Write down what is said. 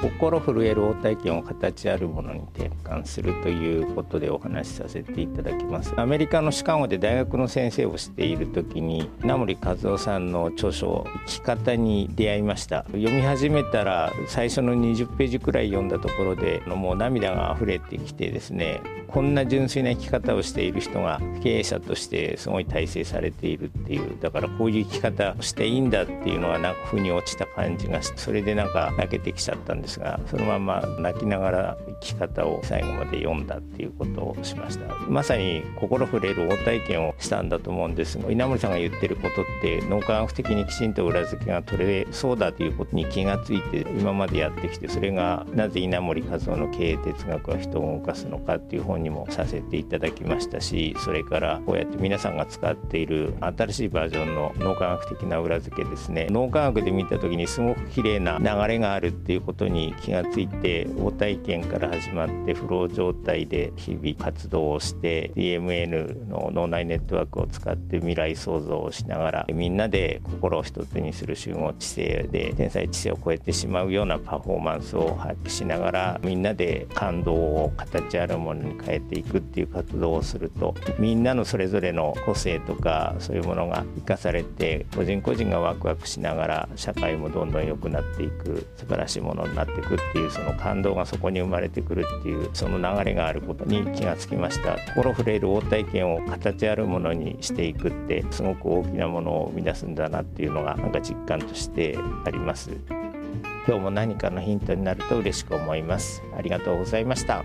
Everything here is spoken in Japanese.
心震える応体験を形あるものに転換するということでお話しさせていただきます。アメリカのシカゴで大学の先生をしている時に稲森和夫さんの著書「生き方」に出会いました。読み始めたら最初の20ページくらい読んだところでもう涙が溢れてきてですねこんな純粋な生き方をしている人が経営者としてすごい大成されているっていうだからこういう生き方をしていいんだっていうのがなんか腑に落ちた感じがしてそれでなんか泣けてきちゃったんです。ですがそのまま泣きながら生き方を最後まで読んだっていうことをしました。まさに心触れる応体験をしたんだと思うんですが稲森さんが言ってることって脳科学的にきちんと裏付けが取れそうだということに気がついて今までやってきてそれがなぜ稲森和夫の経営哲学は人を動かすのかっていう本にもさせていただきましたしそれからこうやって皆さんが使っている新しいバージョンの脳科学的な裏付けですね。脳科学で見た時にすごく綺麗な流れがあるっていうことにに気がついて応体験から始まってフロー状態で日々活動をして DMN の脳内ネットワークを使って未来創造をしながらみんなで心を一つにする集合知性で天才知性を超えてしまうようなパフォーマンスを発揮しながらみんなで感動を形あるものに変えていくっていう活動をするとみんなのそれぞれの個性とかそういうものが生かされて個人個人がワクワクしながら社会もどんどん良くなっていく素晴らしいものになってていくっていうその感動がそこに生まれてくるっていうその流れがあることに気がつきました。心触れる応体験を形あるものにしていくってすごく大きなものを生み出すんだなっていうのがなんか実感としてあります。今日も何かのヒントになると嬉しく思います。ありがとうございました。